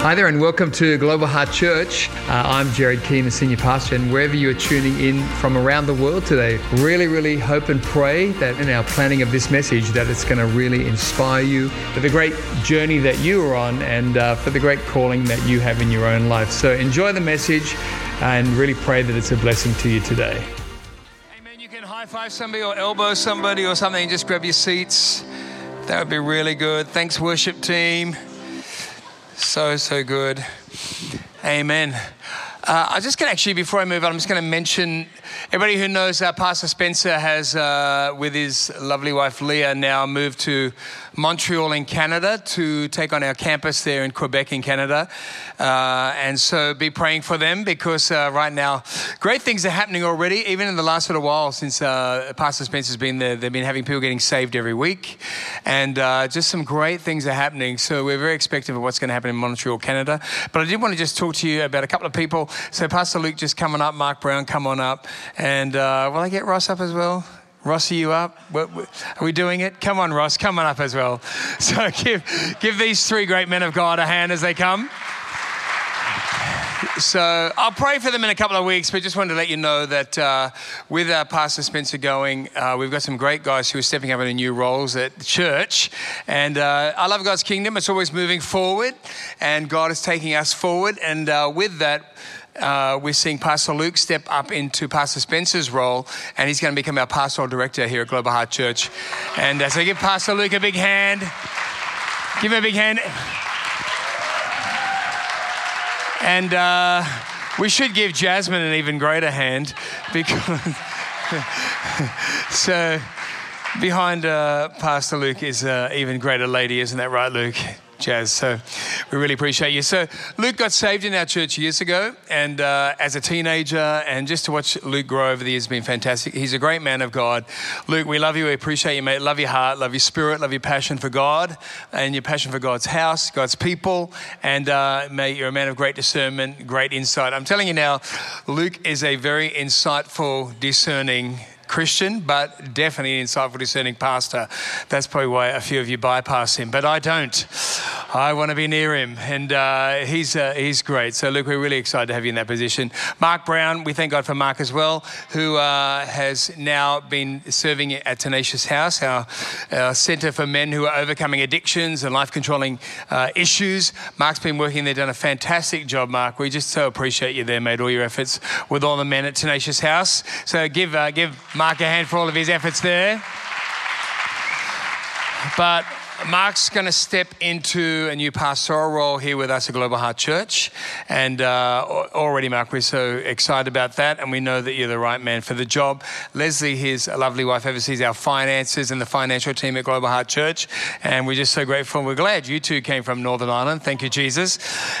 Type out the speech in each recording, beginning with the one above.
Hi there, and welcome to Global Heart Church. Uh, I'm Jared Keane, the senior pastor, and wherever you're tuning in from around the world today, really, really hope and pray that in our planning of this message, that it's going to really inspire you for the great journey that you are on and uh, for the great calling that you have in your own life. So enjoy the message and really pray that it's a blessing to you today. Amen. You can high five somebody or elbow somebody or something just grab your seats. That would be really good. Thanks, worship team. So, so good. Amen. Uh, I'm just going to actually, before I move on, I'm just going to mention everybody who knows uh, Pastor Spencer has, uh, with his lovely wife Leah, now moved to Montreal in Canada to take on our campus there in Quebec in Canada. Uh, and so be praying for them because uh, right now, great things are happening already, even in the last little while since uh, Pastor Spencer's been there. They've been having people getting saved every week. And just some great things are happening. So we're very expectant of what's going to happen in Montreal, Canada. But I did want to just talk to you about a couple of people. So Pastor Luke just coming up, Mark Brown, come on up. And uh, will I get Ross up as well? Ross, are you up? Are we doing it? Come on, Ross, come on up as well. So give, give these three great men of God a hand as they come. So I'll pray for them in a couple of weeks, but just wanted to let you know that uh, with our Pastor Spencer going, uh, we've got some great guys who are stepping up into new roles at the church. And uh, I love God's kingdom. It's always moving forward, and God is taking us forward. And uh, with that, uh, we're seeing Pastor Luke step up into Pastor Spencer's role, and he's going to become our pastoral director here at Global Heart Church. And uh, so give Pastor Luke a big hand. Give him a big hand. And uh, we should give Jasmine an even greater hand because. so behind uh, Pastor Luke is an even greater lady, isn't that right, Luke? Jazz. So we really appreciate you. So Luke got saved in our church years ago, and uh, as a teenager, and just to watch Luke grow over the years has been fantastic. He's a great man of God. Luke, we love you. We appreciate you, mate. Love your heart, love your spirit, love your passion for God, and your passion for God's house, God's people, and uh, mate, you're a man of great discernment, great insight. I'm telling you now, Luke is a very insightful, discerning Christian, but definitely an insightful, discerning pastor. That's probably why a few of you bypass him, but I don't. I want to be near him, and uh, he's, uh, he's great. So, look, we're really excited to have you in that position. Mark Brown, we thank God for Mark as well, who uh, has now been serving at Tenacious House, our, our centre for men who are overcoming addictions and life controlling uh, issues. Mark's been working there, done a fantastic job, Mark. We just so appreciate you there, made all your efforts with all the men at Tenacious House. So, give, uh, give Mark a hand for all of his efforts there. But Mark's going to step into a new pastoral role here with us at Global Heart Church. And uh, already, Mark, we're so excited about that. And we know that you're the right man for the job. Leslie, his lovely wife, oversees our finances and the financial team at Global Heart Church. And we're just so grateful. We're glad you two came from Northern Ireland. Thank you, Jesus.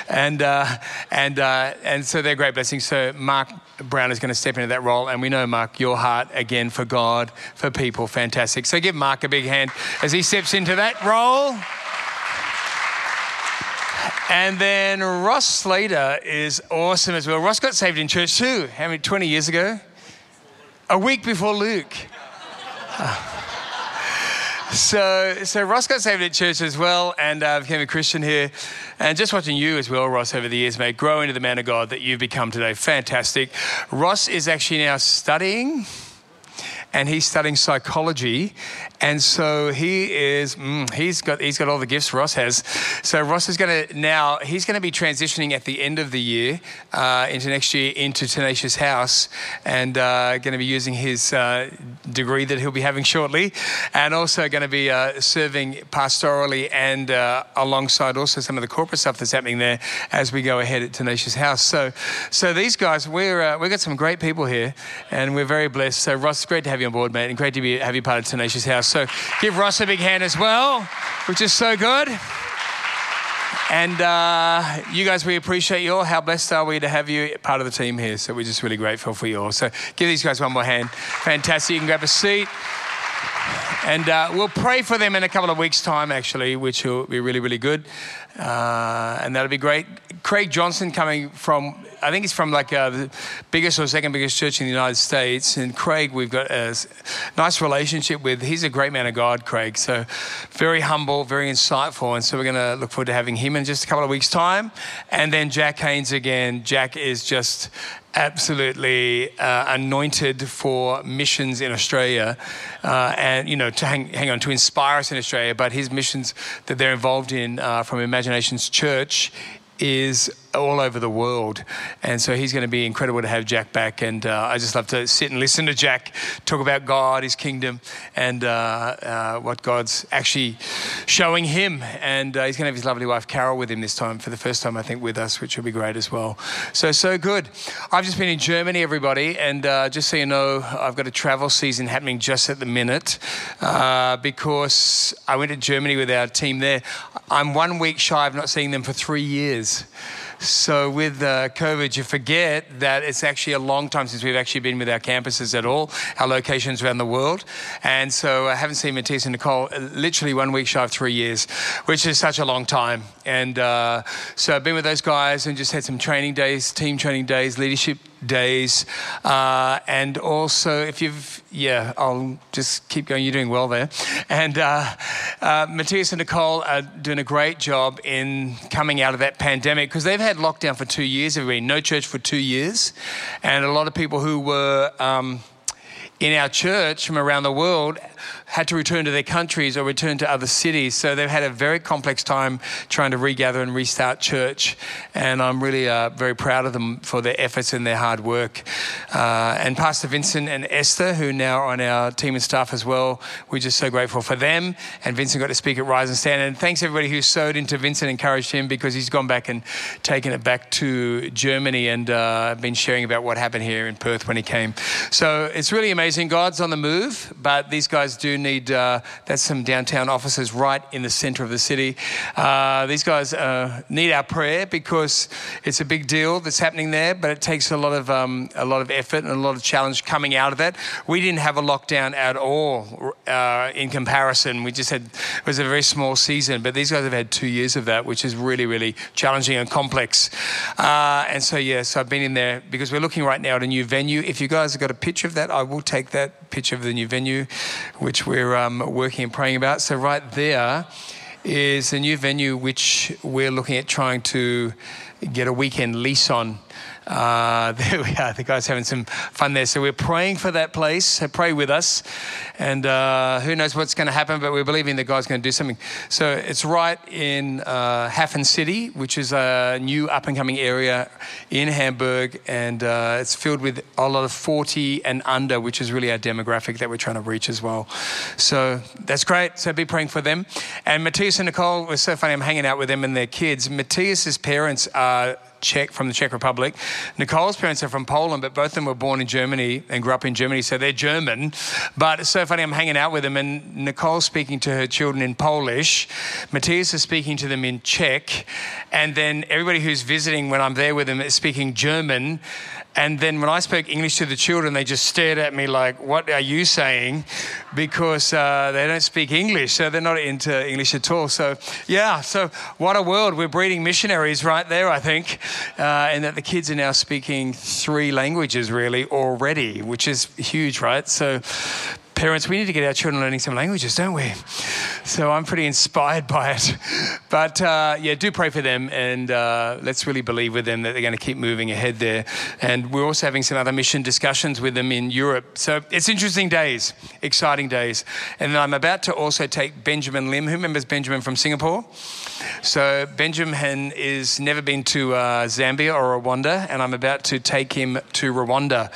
And, uh, and, uh, and so they're great blessings. So, Mark Brown is going to step into that role. And we know, Mark, your heart again for God, for people, fantastic. So, give Mark a big hand as he steps into that role. And then Ross Slater is awesome as well. Ross got saved in church too. How many? 20 years ago? A week before Luke. So, so Ross got saved at church as well, and uh, became a Christian here. And just watching you as well, Ross, over the years, mate, grow into the man of God that you've become today. Fantastic. Ross is actually now studying and he's studying psychology. And so he is, mm, he's got he's got all the gifts Ross has. So Ross is going to now he's going to be transitioning at the end of the year uh, into next year into Tenacious House, and uh, going to be using his uh, degree that he'll be having shortly, and also going to be uh, serving pastorally and uh, alongside also some of the corporate stuff that's happening there as we go ahead at Tenacious House. So, so these guys, we're uh, we've got some great people here, and we're very blessed. So Ross, great to have you on board, mate, and great to be have you part of Tenacious House. So give Ross a big hand as well, which is so good. And uh, you guys, we appreciate you all. How blessed are we to have you part of the team here? So we're just really grateful for you all. So give these guys one more hand. Fantastic. You can grab a seat. And uh, we'll pray for them in a couple of weeks' time, actually, which will be really, really good. Uh, and that'll be great. Craig Johnson coming from, I think he's from like uh, the biggest or second biggest church in the United States. And Craig, we've got a nice relationship with. He's a great man of God, Craig. So very humble, very insightful. And so we're going to look forward to having him in just a couple of weeks' time. And then Jack Haynes again. Jack is just absolutely uh, anointed for missions in Australia, uh, and you know to hang, hang, on to inspire us in Australia. But his missions that they're involved in uh, from Imaginations Church is all over the world. And so he's going to be incredible to have Jack back. And uh, I just love to sit and listen to Jack talk about God, his kingdom, and uh, uh, what God's actually showing him. And uh, he's going to have his lovely wife, Carol, with him this time for the first time, I think, with us, which will be great as well. So, so good. I've just been in Germany, everybody. And uh, just so you know, I've got a travel season happening just at the minute uh, because I went to Germany with our team there. I'm one week shy of not seeing them for three years. So with uh, COVID, you forget that it's actually a long time since we've actually been with our campuses at all, our locations around the world. And so I haven't seen Matthias and Nicole uh, literally one week shy of three years, which is such a long time. And uh, so I've been with those guys and just had some training days, team training days, leadership days. Uh, and also, if you've, yeah, I'll just keep going. You're doing well there. And uh, uh, Matthias and Nicole are doing a great job in coming out of that pandemic because they've had lockdown for two years, everybody, no church for two years. And a lot of people who were um, in our church from around the world had to return to their countries or return to other cities. So they've had a very complex time trying to regather and restart church. And I'm really uh, very proud of them for their efforts and their hard work. Uh, and Pastor Vincent and Esther, who now are on our team and staff as well, we're just so grateful for them. And Vincent got to speak at Rise and Stand. And thanks everybody who sowed into Vincent, encouraged him because he's gone back and taken it back to Germany and uh, been sharing about what happened here in Perth when he came. So it's really amazing. God's on the move, but these guys do need, uh, that's some downtown offices right in the center of the city. Uh, these guys uh, need our prayer because it's a big deal that's happening there, but it takes a lot of, um, a lot of effort and a lot of challenge coming out of that. We didn't have a lockdown at all uh, in comparison. We just had, it was a very small season, but these guys have had two years of that, which is really, really challenging and complex. Uh, and so, yes, yeah, so I've been in there because we're looking right now at a new venue. If you guys have got a picture of that, I will take that picture of the new venue, which we're um, working and praying about. So, right there is a new venue which we're looking at trying to get a weekend lease on. Uh, there we are. The guys having some fun there. So we're praying for that place. So pray with us. And uh, who knows what's going to happen, but we're believing that God's going to do something. So it's right in uh, Hafen City, which is a new up and coming area in Hamburg. And uh, it's filled with a lot of 40 and under, which is really our demographic that we're trying to reach as well. So that's great. So be praying for them. And Matthias and Nicole, was so funny. I'm hanging out with them and their kids. Matthias's parents are Czech from the Czech Republic. Nicole's parents are from Poland, but both of them were born in Germany and grew up in Germany, so they're German. But it's so funny, I'm hanging out with them, and Nicole's speaking to her children in Polish. Matthias is speaking to them in Czech, and then everybody who's visiting when I'm there with them is speaking German. And then when I spoke English to the children, they just stared at me like, What are you saying? Because uh, they don't speak English, so they're not into English at all. So, yeah, so what a world. We're breeding missionaries right there, I think, uh, and that the kids are now speaking three languages really already, which is huge, right? So, parents, we need to get our children learning some languages, don't we? So I'm pretty inspired by it. But uh, yeah, do pray for them and uh, let's really believe with them that they're going to keep moving ahead there. And we're also having some other mission discussions with them in Europe. So it's interesting days, exciting days. And I'm about to also take Benjamin Lim. Who remembers Benjamin from Singapore? So Benjamin is never been to uh, Zambia or Rwanda, and I'm about to take him to Rwanda.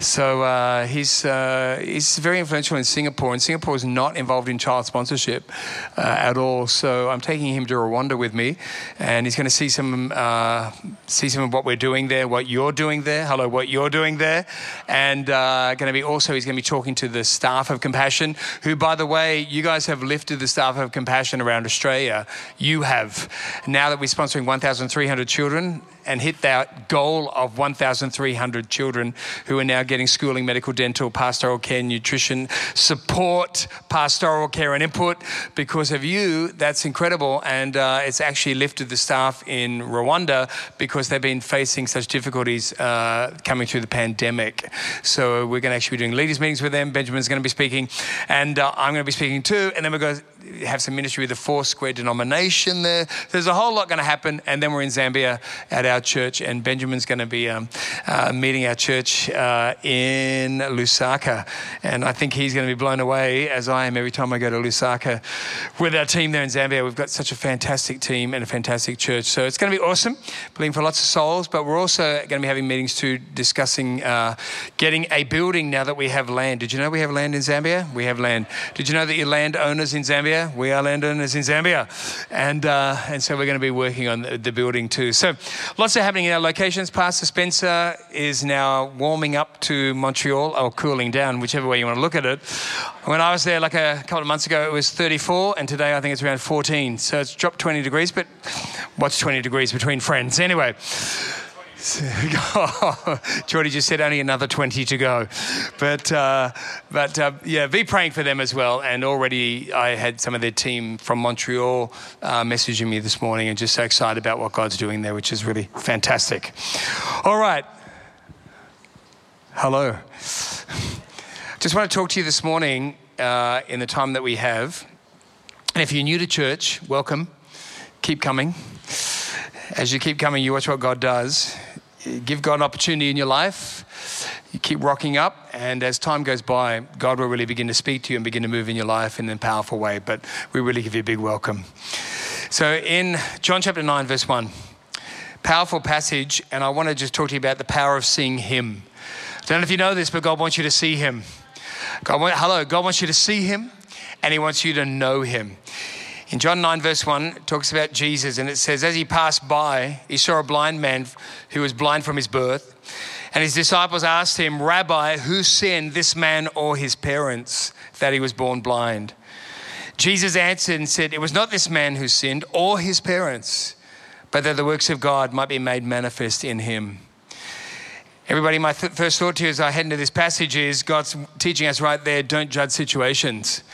So uh, he's uh, he's very influential in Singapore, and Singapore is not involved in child sponsorship uh, at all. So I'm taking him to Rwanda with me, and he's going to see some uh, see some of what we're doing there, what you're doing there. Hello, what you're doing there, and uh, going to be also he's going to be talking to the staff of Compassion, who, by the way, you guys have lifted the staff of Compassion around Australia. You have. Now that we're sponsoring 1,300 children and hit that goal of 1,300 children who are now getting schooling, medical, dental, pastoral care, nutrition, support, pastoral care, and input. Because of you, that's incredible. And uh, it's actually lifted the staff in Rwanda because they've been facing such difficulties uh, coming through the pandemic. So we're going to actually be doing leaders' meetings with them. Benjamin's going to be speaking, and uh, I'm going to be speaking too. And then we're going to have some ministry with the Foursquare denomination there. There's a whole lot going to happen. And then we're in Zambia at our church, and Benjamin's going to be um, uh, meeting our church uh, in Lusaka. And I think he's going to be blown away, as I am every time I go to Lusaka with our team there in Zambia. We've got such a fantastic team and a fantastic church. So it's going to be awesome, believing for lots of souls. But we're also going to be having meetings too, discussing uh, getting a building now that we have land. Did you know we have land in Zambia? We have land. Did you know that you're landowners in Zambia? We are landowners in Zambia. And, uh, and so we're going to be working on the, the building too. So lots of happening in our locations. Pastor Spencer is now warming up to Montreal or cooling down, whichever way you want to look at it. When I was there like a couple of months ago, it was 34, and today I think it's around 14. So it's dropped 20 degrees, but what's 20 degrees between friends? Anyway. Jordy just said only another 20 to go. But, uh, but uh, yeah, be praying for them as well. And already I had some of their team from Montreal uh, messaging me this morning and just so excited about what God's doing there, which is really fantastic. All right. Hello. Just want to talk to you this morning uh, in the time that we have. And if you're new to church, welcome. Keep coming. As you keep coming, you watch what God does give God an opportunity in your life. You keep rocking up, and as time goes by, God will really begin to speak to you and begin to move in your life in a powerful way. But we really give you a big welcome. So, in John chapter 9, verse 1, powerful passage, and I want to just talk to you about the power of seeing Him. I don't know if you know this, but God wants you to see Him. God, hello, God wants you to see Him, and He wants you to know Him. In John 9, verse 1, it talks about Jesus, and it says, As he passed by, he saw a blind man who was blind from his birth. And his disciples asked him, Rabbi, who sinned, this man or his parents, that he was born blind? Jesus answered and said, It was not this man who sinned or his parents, but that the works of God might be made manifest in him. Everybody, my th- first thought to you as I head into this passage is God's teaching us right there don't judge situations.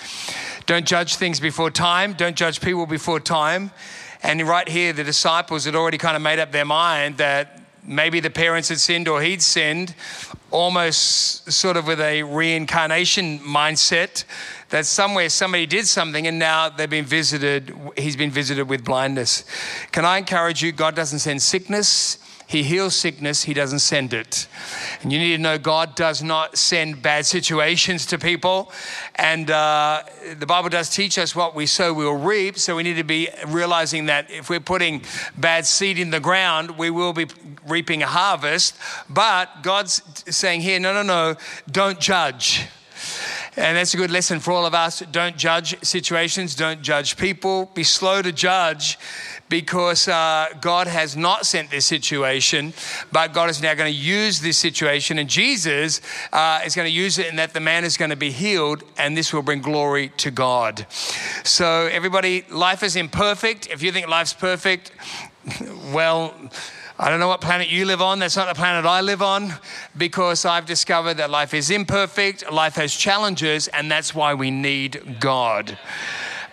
Don't judge things before time. Don't judge people before time. And right here, the disciples had already kind of made up their mind that maybe the parents had sinned or he'd sinned, almost sort of with a reincarnation mindset that somewhere somebody did something and now they've been visited, he's been visited with blindness. Can I encourage you? God doesn't send sickness, he heals sickness, He doesn't send it. And you need to know God does not send bad situations to people. And uh, the Bible does teach us what we sow, we'll reap. So we need to be realizing that if we're putting bad seed in the ground, we will be reaping a harvest. But God's saying here, no, no, no, don't judge. And that's a good lesson for all of us. Don't judge situations, don't judge people, be slow to judge because uh, God has not sent this situation, but God is now going to use this situation, and Jesus uh, is going to use it and that the man is going to be healed, and this will bring glory to God. So, everybody, life is imperfect. If you think life's perfect, well, I don't know what planet you live on. That's not the planet I live on because I've discovered that life is imperfect, life has challenges, and that's why we need God.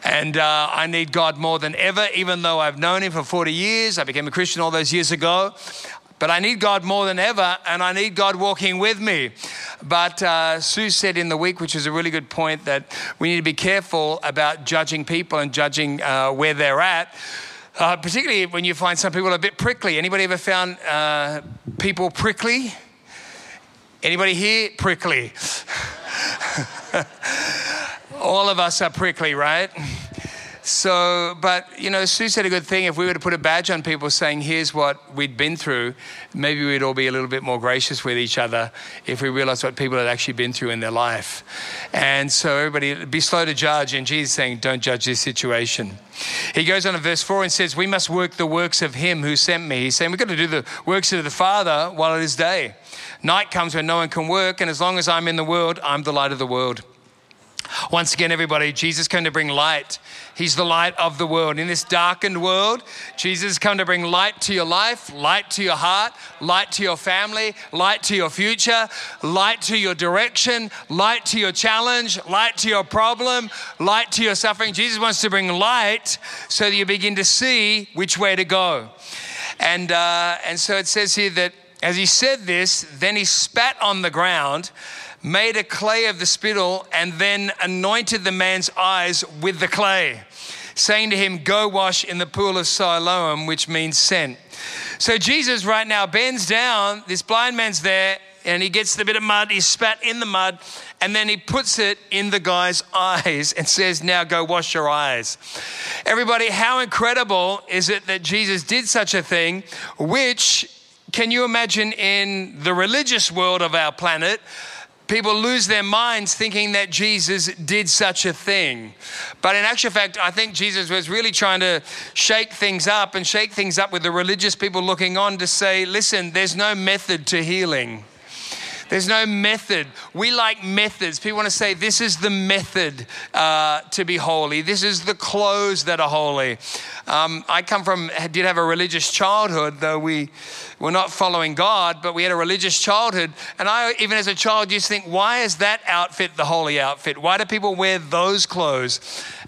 And uh, I need God more than ever, even though I've known Him for 40 years. I became a Christian all those years ago. But I need God more than ever, and I need God walking with me. But uh, Sue said in the week, which is a really good point, that we need to be careful about judging people and judging uh, where they're at. Uh, particularly when you find some people a bit prickly. Anybody ever found uh, people prickly? Anybody here prickly? All of us are prickly, right? So, but you know, Sue said a good thing. If we were to put a badge on people saying, here's what we'd been through, maybe we'd all be a little bit more gracious with each other if we realized what people had actually been through in their life. And so, everybody, be slow to judge. And Jesus saying, don't judge this situation. He goes on in verse 4 and says, We must work the works of him who sent me. He's saying, We've got to do the works of the Father while it is day. Night comes when no one can work, and as long as I'm in the world, I'm the light of the world. Once again, everybody, Jesus came to bring light. He's the light of the world. In this darkened world, Jesus come to bring light to your life, light to your heart, light to your family, light to your future, light to your direction, light to your challenge, light to your problem, light to your suffering. Jesus wants to bring light so that you begin to see which way to go. And, uh, and so it says here that as he said this, then he spat on the ground made a clay of the spittle, and then anointed the man's eyes with the clay, saying to him, Go wash in the pool of Siloam, which means sent. So Jesus right now bends down, this blind man's there, and he gets the bit of mud, he's spat in the mud, and then he puts it in the guy's eyes and says, Now go wash your eyes. Everybody, how incredible is it that Jesus did such a thing, which can you imagine in the religious world of our planet? People lose their minds thinking that Jesus did such a thing. But in actual fact, I think Jesus was really trying to shake things up and shake things up with the religious people looking on to say, listen, there's no method to healing. There's no method. We like methods. People want to say, this is the method uh, to be holy. This is the clothes that are holy. Um, I come from, did have a religious childhood, though we were not following God, but we had a religious childhood. And I, even as a child, used to think, why is that outfit the holy outfit? Why do people wear those clothes?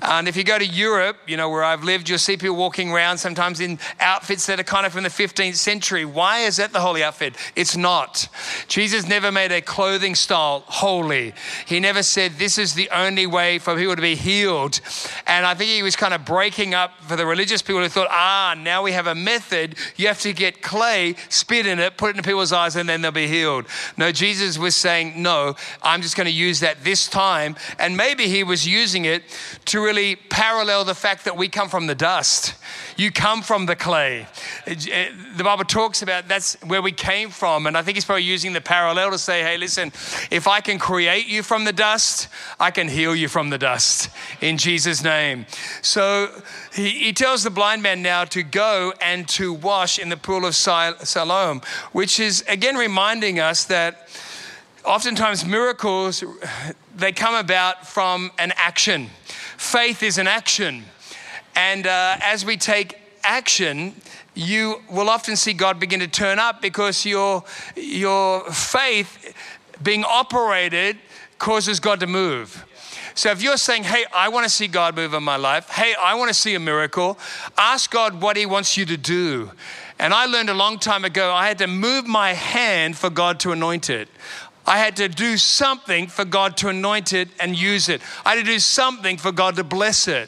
And if you go to Europe, you know, where I've lived, you'll see people walking around sometimes in outfits that are kind of from the 15th century. Why is that the holy outfit? It's not. Jesus never made a clothing style holy. He never said this is the only way for people to be healed. And I think he was kind of breaking up for the religious people who thought, ah, now we have a method. You have to get clay, spit in it, put it in people's eyes, and then they'll be healed. No, Jesus was saying, no, I'm just going to use that this time. And maybe he was using it to really parallel the fact that we come from the dust. You come from the clay. The Bible talks about that's where we came from. And I think he's probably using the parallel to say, hey, listen, if I can create you from the dust, I can heal you from the dust in Jesus' name. So he, he tells the blind man now to go and to wash in the pool of Siloam, which is again reminding us that oftentimes miracles they come about from an action. Faith is an action. And uh, as we take action you will often see god begin to turn up because your your faith being operated causes god to move so if you're saying, hey, I want to see God move in my life, hey, I want to see a miracle, ask God what He wants you to do. And I learned a long time ago, I had to move my hand for God to anoint it. I had to do something for God to anoint it and use it. I had to do something for God to bless it.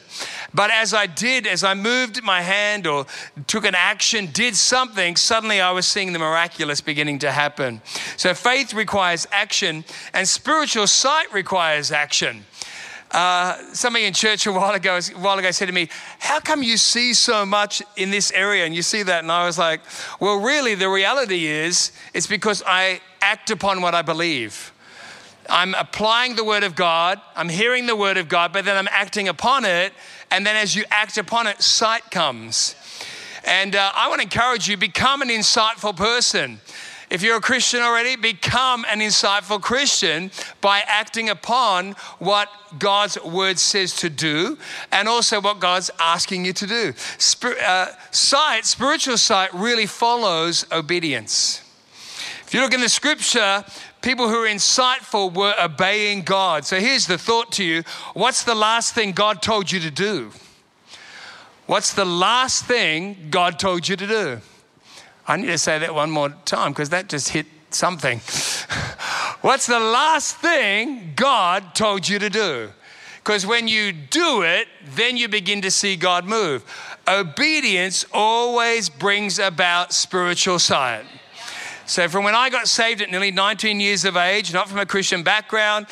But as I did, as I moved my hand or took an action, did something, suddenly I was seeing the miraculous beginning to happen. So faith requires action, and spiritual sight requires action. Uh, somebody in church a while ago, a while ago said to me, How come you see so much in this area? And you see that. And I was like, Well, really, the reality is it's because I act upon what I believe. I'm applying the word of God, I'm hearing the word of God, but then I'm acting upon it. And then as you act upon it, sight comes. And uh, I want to encourage you become an insightful person. If you're a Christian already, become an insightful Christian by acting upon what God's word says to do and also what God's asking you to do. Spir- uh, sight, spiritual sight, really follows obedience. If you look in the scripture, people who are insightful were obeying God. So here's the thought to you What's the last thing God told you to do? What's the last thing God told you to do? I need to say that one more time because that just hit something. What's the last thing God told you to do? Because when you do it, then you begin to see God move. Obedience always brings about spiritual sight. So, from when I got saved at nearly 19 years of age, not from a Christian background,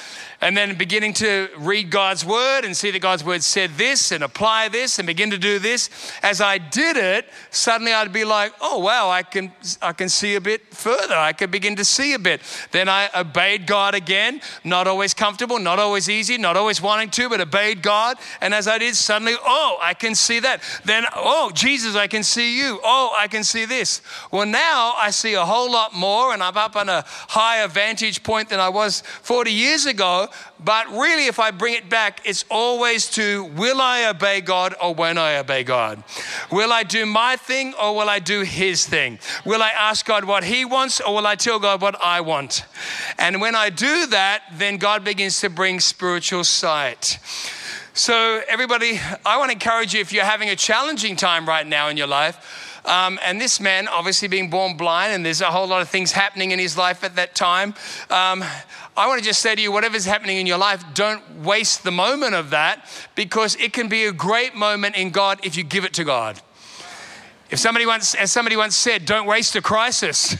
and then beginning to read God's word and see that God's word said this and apply this and begin to do this. As I did it, suddenly I'd be like, oh wow, I can I can see a bit further. I could begin to see a bit. Then I obeyed God again, not always comfortable, not always easy, not always wanting to, but obeyed God. And as I did, suddenly, oh, I can see that. Then, oh, Jesus, I can see you. Oh, I can see this. Well, now I see a whole lot more, and I'm up on a higher vantage point than I was 40 years ago But really, if I bring it back, it's always to will I obey God or won't I obey God? Will I do my thing or will I do his thing? Will I ask God what he wants or will I tell God what I want? And when I do that, then God begins to bring spiritual sight. So, everybody, I want to encourage you if you're having a challenging time right now in your life, um, and this man, obviously being born blind, and there's a whole lot of things happening in his life at that time. Um, I want to just say to you, whatever's happening in your life, don't waste the moment of that because it can be a great moment in God if you give it to God. If somebody once, as somebody once said, don't waste a crisis.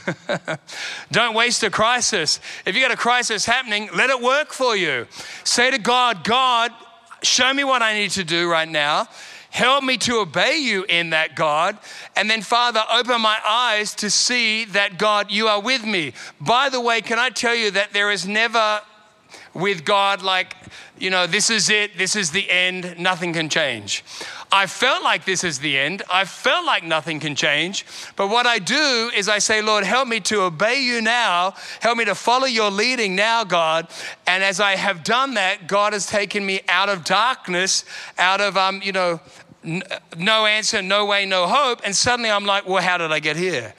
don't waste a crisis. If you got a crisis happening, let it work for you. Say to God, God, show me what I need to do right now. Help me to obey you in that, God. And then, Father, open my eyes to see that, God, you are with me. By the way, can I tell you that there is never with God like, you know, this is it, this is the end, nothing can change. I felt like this is the end. I felt like nothing can change. But what I do is I say, Lord, help me to obey you now. Help me to follow your leading now, God. And as I have done that, God has taken me out of darkness, out of, um, you know, no answer, no way, no hope. And suddenly I'm like, well, how did I get here?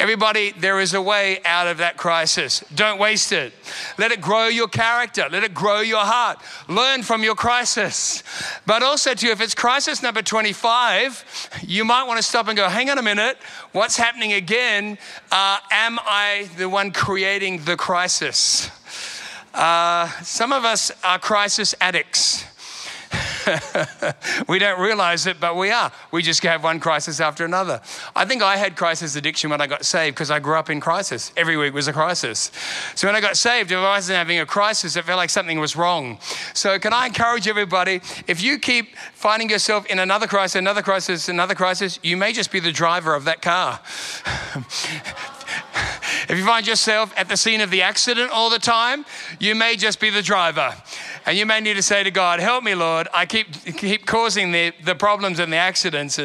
Everybody, there is a way out of that crisis. Don't waste it. Let it grow your character. Let it grow your heart. Learn from your crisis. But also, to you, if it's crisis number 25, you might want to stop and go, hang on a minute. What's happening again? Uh, am I the one creating the crisis? Uh, some of us are crisis addicts. we don't realize it, but we are. We just have one crisis after another. I think I had crisis addiction when I got saved because I grew up in crisis. Every week was a crisis. So when I got saved, if I wasn't having a crisis, it felt like something was wrong. So can I encourage everybody, if you keep finding yourself in another crisis, another crisis, another crisis, you may just be the driver of that car. If you find yourself at the scene of the accident all the time, you may just be the driver. And you may need to say to God, Help me, Lord. I keep, keep causing the, the problems and the accidents,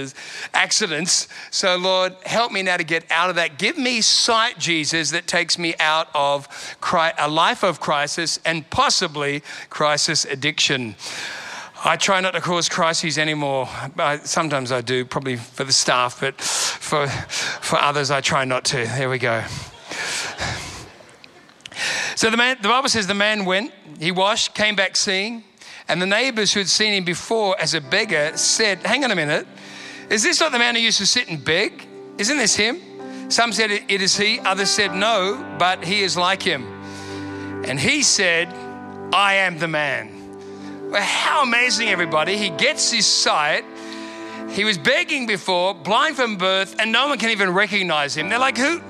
accidents. So, Lord, help me now to get out of that. Give me sight, Jesus, that takes me out of a life of crisis and possibly crisis addiction. I try not to cause crises anymore. sometimes I do, probably for the staff, but for, for others, I try not to. There we go. So the man, the Bible says the man went, he washed, came back seeing, and the neighbors who had seen him before as a beggar said, Hang on a minute, is this not the man who used to sit and beg? Isn't this him? Some said, It is he. Others said, No, but he is like him. And he said, I am the man. Well, how amazing, everybody. He gets his sight. He was begging before, blind from birth, and no one can even recognize him. They're like, Who?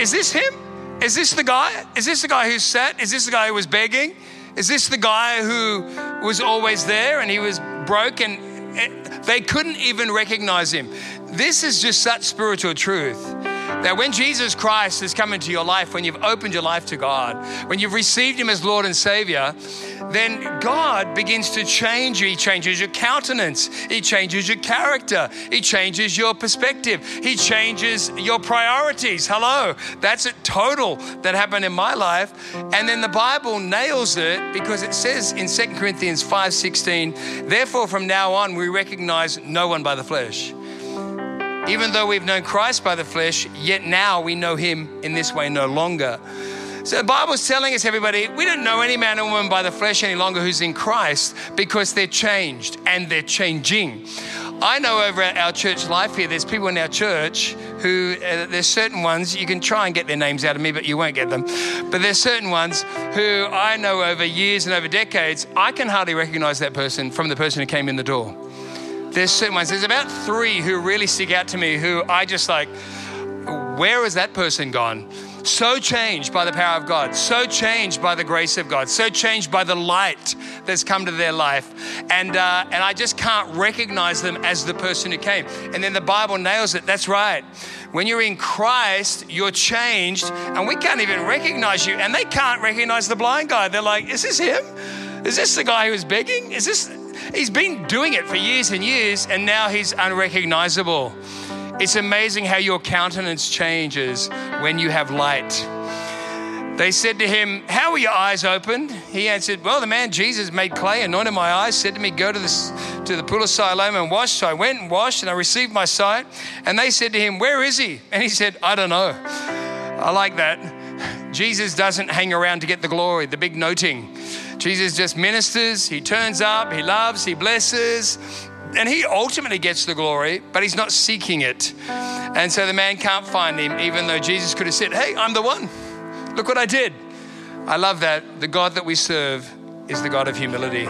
Is this him? Is this the guy? Is this the guy who sat? Is this the guy who was begging? Is this the guy who was always there and he was broke and eh, they couldn't even recognize him? This is just such spiritual truth. That when Jesus Christ has come into your life, when you've opened your life to God, when you've received Him as Lord and Savior, then God begins to change you. He changes your countenance, He changes your character, He changes your perspective, He changes your priorities. Hello, that's a total that happened in my life. And then the Bible nails it because it says in 2 Corinthians 5:16, therefore from now on we recognize no one by the flesh. Even though we've known Christ by the flesh, yet now we know him in this way no longer. So the Bible's telling us, everybody, we don't know any man or woman by the flesh any longer who's in Christ because they're changed and they're changing. I know over our church life here, there's people in our church who, uh, there's certain ones, you can try and get their names out of me, but you won't get them. But there's certain ones who I know over years and over decades, I can hardly recognize that person from the person who came in the door there's certain ones. There's about three who really stick out to me who I just like, where has that person gone? So changed by the power of God, so changed by the grace of God, so changed by the light that's come to their life. And, uh, and I just can't recognize them as the person who came. And then the Bible nails it. That's right. When you're in Christ, you're changed, and we can't even recognize you. And they can't recognize the blind guy. They're like, Is this him? Is this the guy who's begging? Is this He's been doing it for years and years, and now he's unrecognizable. It's amazing how your countenance changes when you have light. They said to him, How were your eyes opened? He answered, Well, the man Jesus made clay, anointed my eyes, said to me, Go to the, to the pool of Siloam and wash. So I went and washed, and I received my sight. And they said to him, Where is he? And he said, I don't know. I like that. Jesus doesn't hang around to get the glory, the big noting. Jesus just ministers, he turns up, he loves, he blesses, and he ultimately gets the glory, but he's not seeking it. And so the man can't find him, even though Jesus could have said, Hey, I'm the one. Look what I did. I love that. The God that we serve is the God of humility.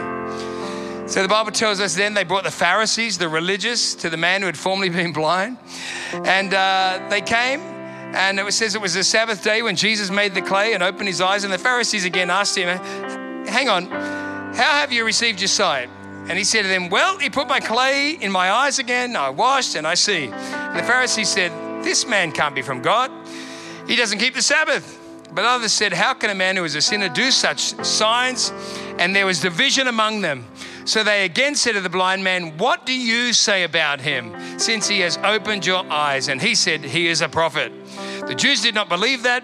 So the Bible tells us then they brought the Pharisees, the religious, to the man who had formerly been blind. And uh, they came, and it says it was the Sabbath day when Jesus made the clay and opened his eyes. And the Pharisees again asked him, Hang on, how have you received your sight? And he said to them, Well, he put my clay in my eyes again, I washed, and I see. And the Pharisees said, This man can't be from God. He doesn't keep the Sabbath. But others said, How can a man who is a sinner do such signs? And there was division among them. So they again said to the blind man, What do you say about him, since he has opened your eyes? And he said, He is a prophet. The Jews did not believe that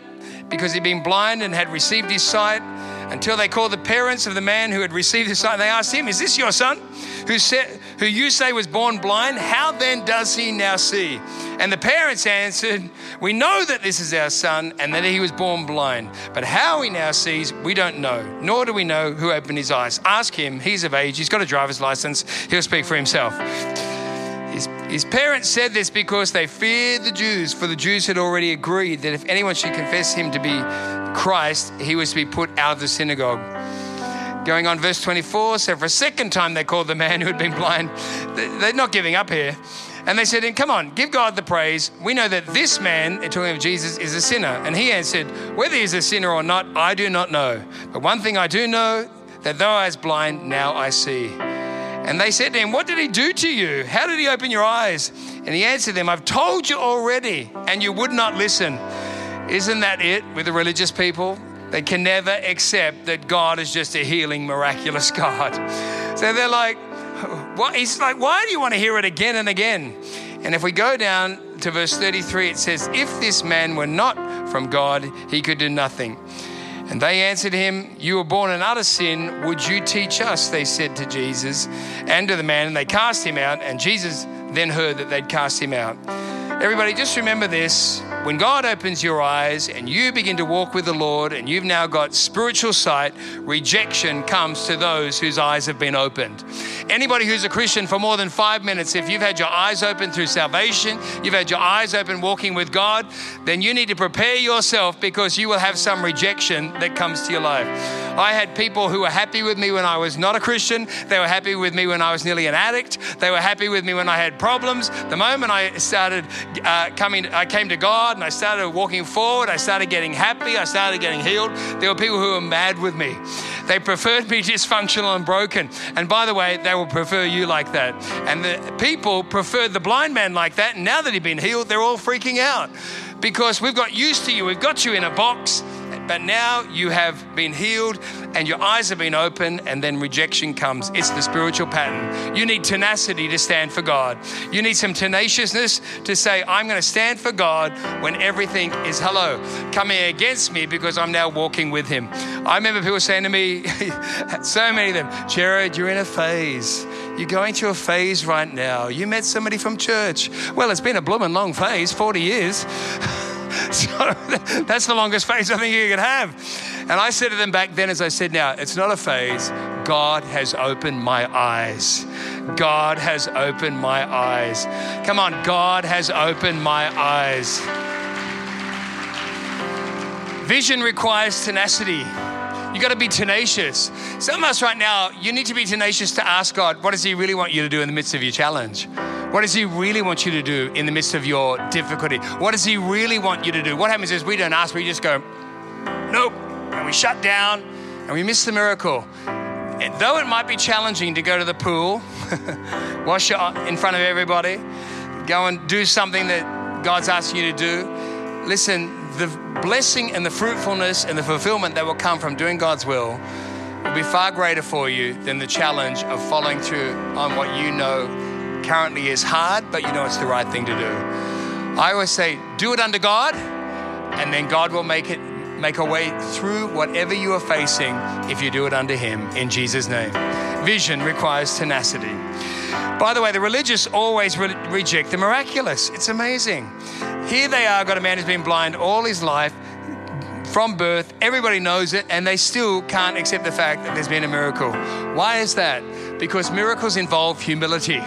because he'd been blind and had received his sight until they called the parents of the man who had received his sight. They asked him, Is this your son, who, said, who you say was born blind? How then does he now see? And the parents answered, We know that this is our son and that he was born blind. But how he now sees, we don't know, nor do we know who opened his eyes. Ask him, he's of age, he's got a driver's license, he'll speak for himself. His, his, parents said this because they feared the Jews, for the Jews had already agreed that if anyone should confess him to be Christ, he was to be put out of the synagogue. Going on, verse 24, so for a second time they called the man who had been blind. They're not giving up here. And they said, Come on, give God the praise. We know that this man, talking of Jesus, is a sinner. And he answered, Whether he's a sinner or not, I do not know. But one thing I do know, that though I was blind, now I see. And they said to him, What did he do to you? How did he open your eyes? And he answered them, I've told you already, and you would not listen. Isn't that it with the religious people? They can never accept that God is just a healing, miraculous God. So they're like, what? He's like, why do you want to hear it again and again? And if we go down to verse 33, it says, If this man were not from God, he could do nothing. And they answered him, You were born in utter sin. Would you teach us? They said to Jesus and to the man. And they cast him out. And Jesus then heard that they'd cast him out. Everybody, just remember this. When God opens your eyes and you begin to walk with the Lord and you've now got spiritual sight, rejection comes to those whose eyes have been opened. Anybody who's a Christian for more than five minutes, if you've had your eyes open through salvation, you've had your eyes open walking with God, then you need to prepare yourself because you will have some rejection that comes to your life. I had people who were happy with me when I was not a Christian. They were happy with me when I was nearly an addict. They were happy with me when I had problems. The moment I started uh, coming, I came to God and I started walking forward. I started getting happy. I started getting healed. There were people who were mad with me. They preferred me dysfunctional and broken. And by the way, they will prefer you like that. And the people preferred the blind man like that. And now that he'd been healed, they're all freaking out because we've got used to you. We've got you in a box but now you have been healed and your eyes have been opened, and then rejection comes. It's the spiritual pattern. You need tenacity to stand for God. You need some tenaciousness to say, I'm going to stand for God when everything is hello, coming against me because I'm now walking with Him. I remember people saying to me, so many of them, Jared, you're in a phase. You're going through a phase right now. You met somebody from church. Well, it's been a blooming long phase, 40 years. so that's the longest phase I think you could have. And I said to them back then, as I said now, it's not a phase. God has opened my eyes. God has opened my eyes. Come on, God has opened my eyes. Vision requires tenacity. You got to be tenacious. Some of us right now, you need to be tenacious to ask God, what does He really want you to do in the midst of your challenge? What does He really want you to do in the midst of your difficulty? What does He really want you to do? What happens is we don't ask, we just go, nope, and we shut down and we miss the miracle. And though it might be challenging to go to the pool, wash it in front of everybody, go and do something that God's asking you to do, listen, the blessing and the fruitfulness and the fulfillment that will come from doing God's will will be far greater for you than the challenge of following through on what you know currently is hard, but you know it's the right thing to do. I always say, do it under God, and then God will make it make a way through whatever you are facing if you do it under Him in Jesus' name. Vision requires tenacity. By the way, the religious always re- reject the miraculous. It's amazing. Here they are, got a man who's been blind all his life from birth. Everybody knows it, and they still can't accept the fact that there's been a miracle. Why is that? Because miracles involve humility.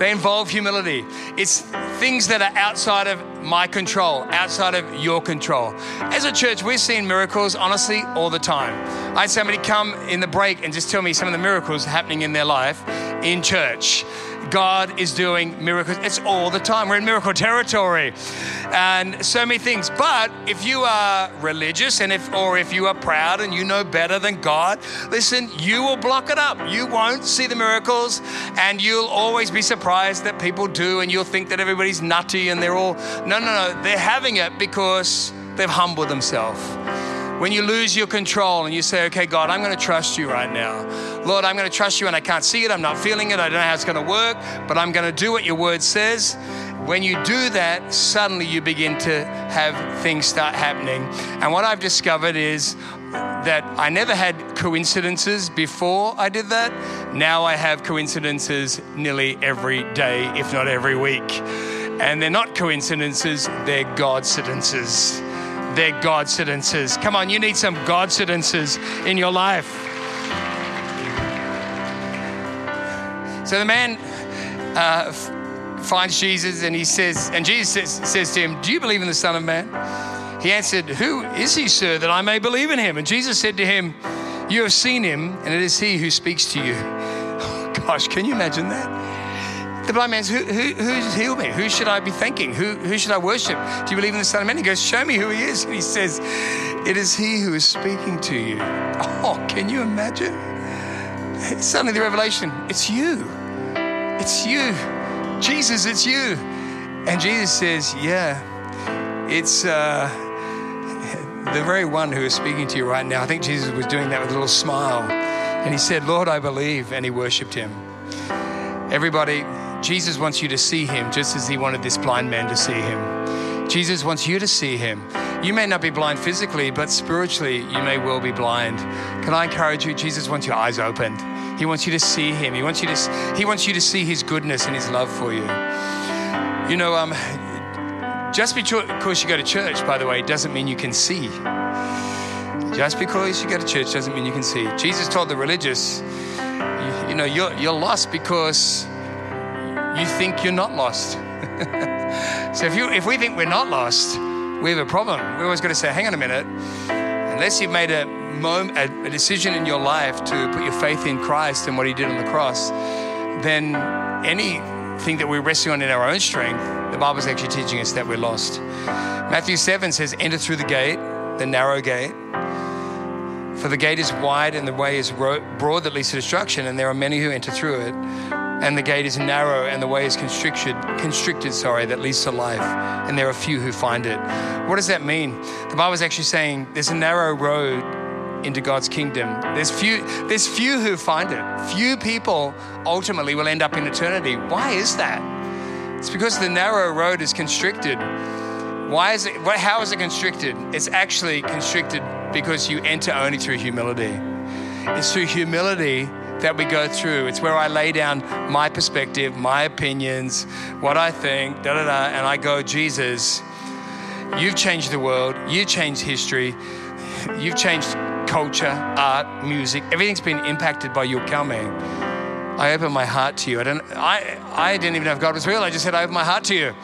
They involve humility. It's things that are outside of my control, outside of your control. As a church, we've seen miracles, honestly, all the time. I had somebody come in the break and just tell me some of the miracles happening in their life in church. God is doing miracles. It's all the time. We're in miracle territory and so many things. But if you are religious and if or if you are proud and you know better than God, listen, you will block it up. You won't see the miracles and you'll always be surprised that people do and you'll think that everybody's nutty and they're all no no no, they're having it because they've humbled themselves when you lose your control and you say, okay, God, I'm going to trust you right now. Lord, I'm going to trust you and I can't see it. I'm not feeling it. I don't know how it's going to work, but I'm going to do what your word says. When you do that, suddenly you begin to have things start happening. And what I've discovered is that I never had coincidences before I did that. Now I have coincidences nearly every day, if not every week. And they're not coincidences, they're Godcidences. They're Godcidences. Come on, you need some Godcidences in your life. So the man uh, finds Jesus and he says, and Jesus says, says to him, Do you believe in the Son of Man? He answered, Who is he, sir, that I may believe in him? And Jesus said to him, You have seen him, and it is he who speaks to you. Oh, gosh, can you imagine that? The blind man says, who, who, Who's healed me? Who should I be thanking? Who, who should I worship? Do you believe in the Son of Man? He goes, Show me who he is. And he says, It is he who is speaking to you. Oh, can you imagine? It's Suddenly the revelation, it's you. It's you. Jesus, it's you. And Jesus says, Yeah, it's uh, the very one who is speaking to you right now. I think Jesus was doing that with a little smile. And he said, Lord, I believe. And he worshiped him. Everybody, Jesus wants you to see him just as he wanted this blind man to see him. Jesus wants you to see him. You may not be blind physically, but spiritually, you may well be blind. Can I encourage you? Jesus wants your eyes opened. He wants you to see him. He wants you to, he wants you to see his goodness and his love for you. You know, um, just because you go to church, by the way, doesn't mean you can see. Just because you go to church doesn't mean you can see. Jesus told the religious, you, you know, you're, you're lost because you think you're not lost. so if, you, if we think we're not lost, we have a problem. We're always got to say, hang on a minute, unless you've made a, moment, a, a decision in your life to put your faith in Christ and what he did on the cross, then anything that we're resting on in our own strength, the Bible's actually teaching us that we're lost. Matthew 7 says, enter through the gate, the narrow gate. For the gate is wide and the way is broad that leads to destruction, and there are many who enter through it. And the gate is narrow and the way is constricted, constricted, sorry, that leads to life. And there are few who find it. What does that mean? The Bible is actually saying there's a narrow road into God's kingdom. There's few, there's few who find it. Few people ultimately will end up in eternity. Why is that? It's because the narrow road is constricted. Why is it? How is it constricted? It's actually constricted because you enter only through humility. It's through humility that we go through. It's where I lay down my perspective, my opinions, what I think, da da da, and I go, Jesus, you've changed the world, you changed history, you've changed culture, art, music. Everything's been impacted by your coming. I open my heart to you. I, don't, I, I didn't even know if God was real. I just said, I open my heart to you.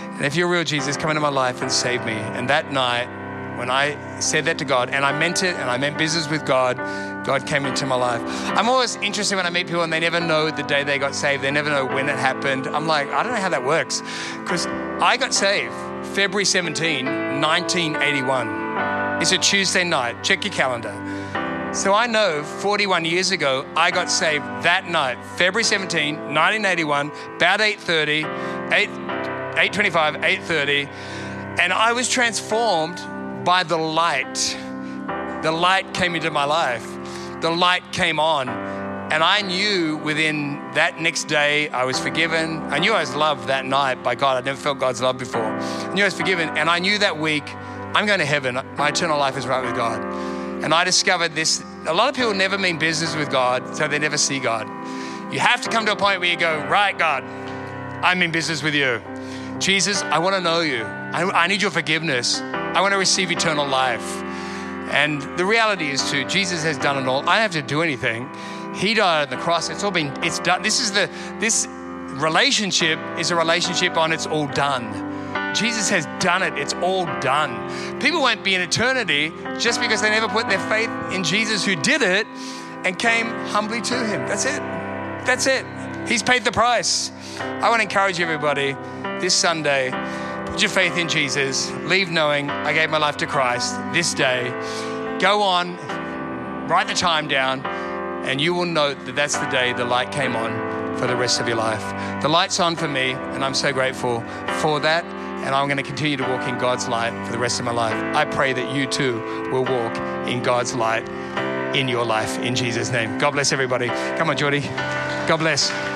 And if you're real, Jesus, come into my life and save me. And that night, when I said that to God, and I meant it, and I meant business with God, God came into my life. I'm always interested when I meet people and they never know the day they got saved. They never know when it happened. I'm like, I don't know how that works. Because I got saved February 17, 1981. It's a Tuesday night. Check your calendar. So I know 41 years ago, I got saved that night, February 17, 1981, about 8.30, 8, 8.25, 8.30. And I was transformed by the light. The light came into my life. The light came on. And I knew within that next day I was forgiven. I knew I was loved that night by God. I'd never felt God's love before. I knew I was forgiven. And I knew that week I'm going to heaven. My eternal life is right with God. And I discovered this. A lot of people never mean business with God, so they never see God. You have to come to a point where you go, Right, God, I'm in business with you. Jesus, I want to know you. I, I need your forgiveness. I want to receive eternal life. And the reality is, too, Jesus has done it all. I don't have to do anything. He died on the cross. It's all been, it's done. This is the, this relationship is a relationship on it's all done. Jesus has done it. It's all done. People won't be in eternity just because they never put their faith in Jesus who did it and came humbly to him. That's it. That's it. He's paid the price. I want to encourage everybody this Sunday put your faith in Jesus. Leave knowing I gave my life to Christ this day. Go on, write the time down, and you will note that that's the day the light came on for the rest of your life. The light's on for me, and I'm so grateful for that. And I'm going to continue to walk in God's light for the rest of my life. I pray that you too will walk in God's light in your life in Jesus' name. God bless everybody. Come on, Jordy. God bless.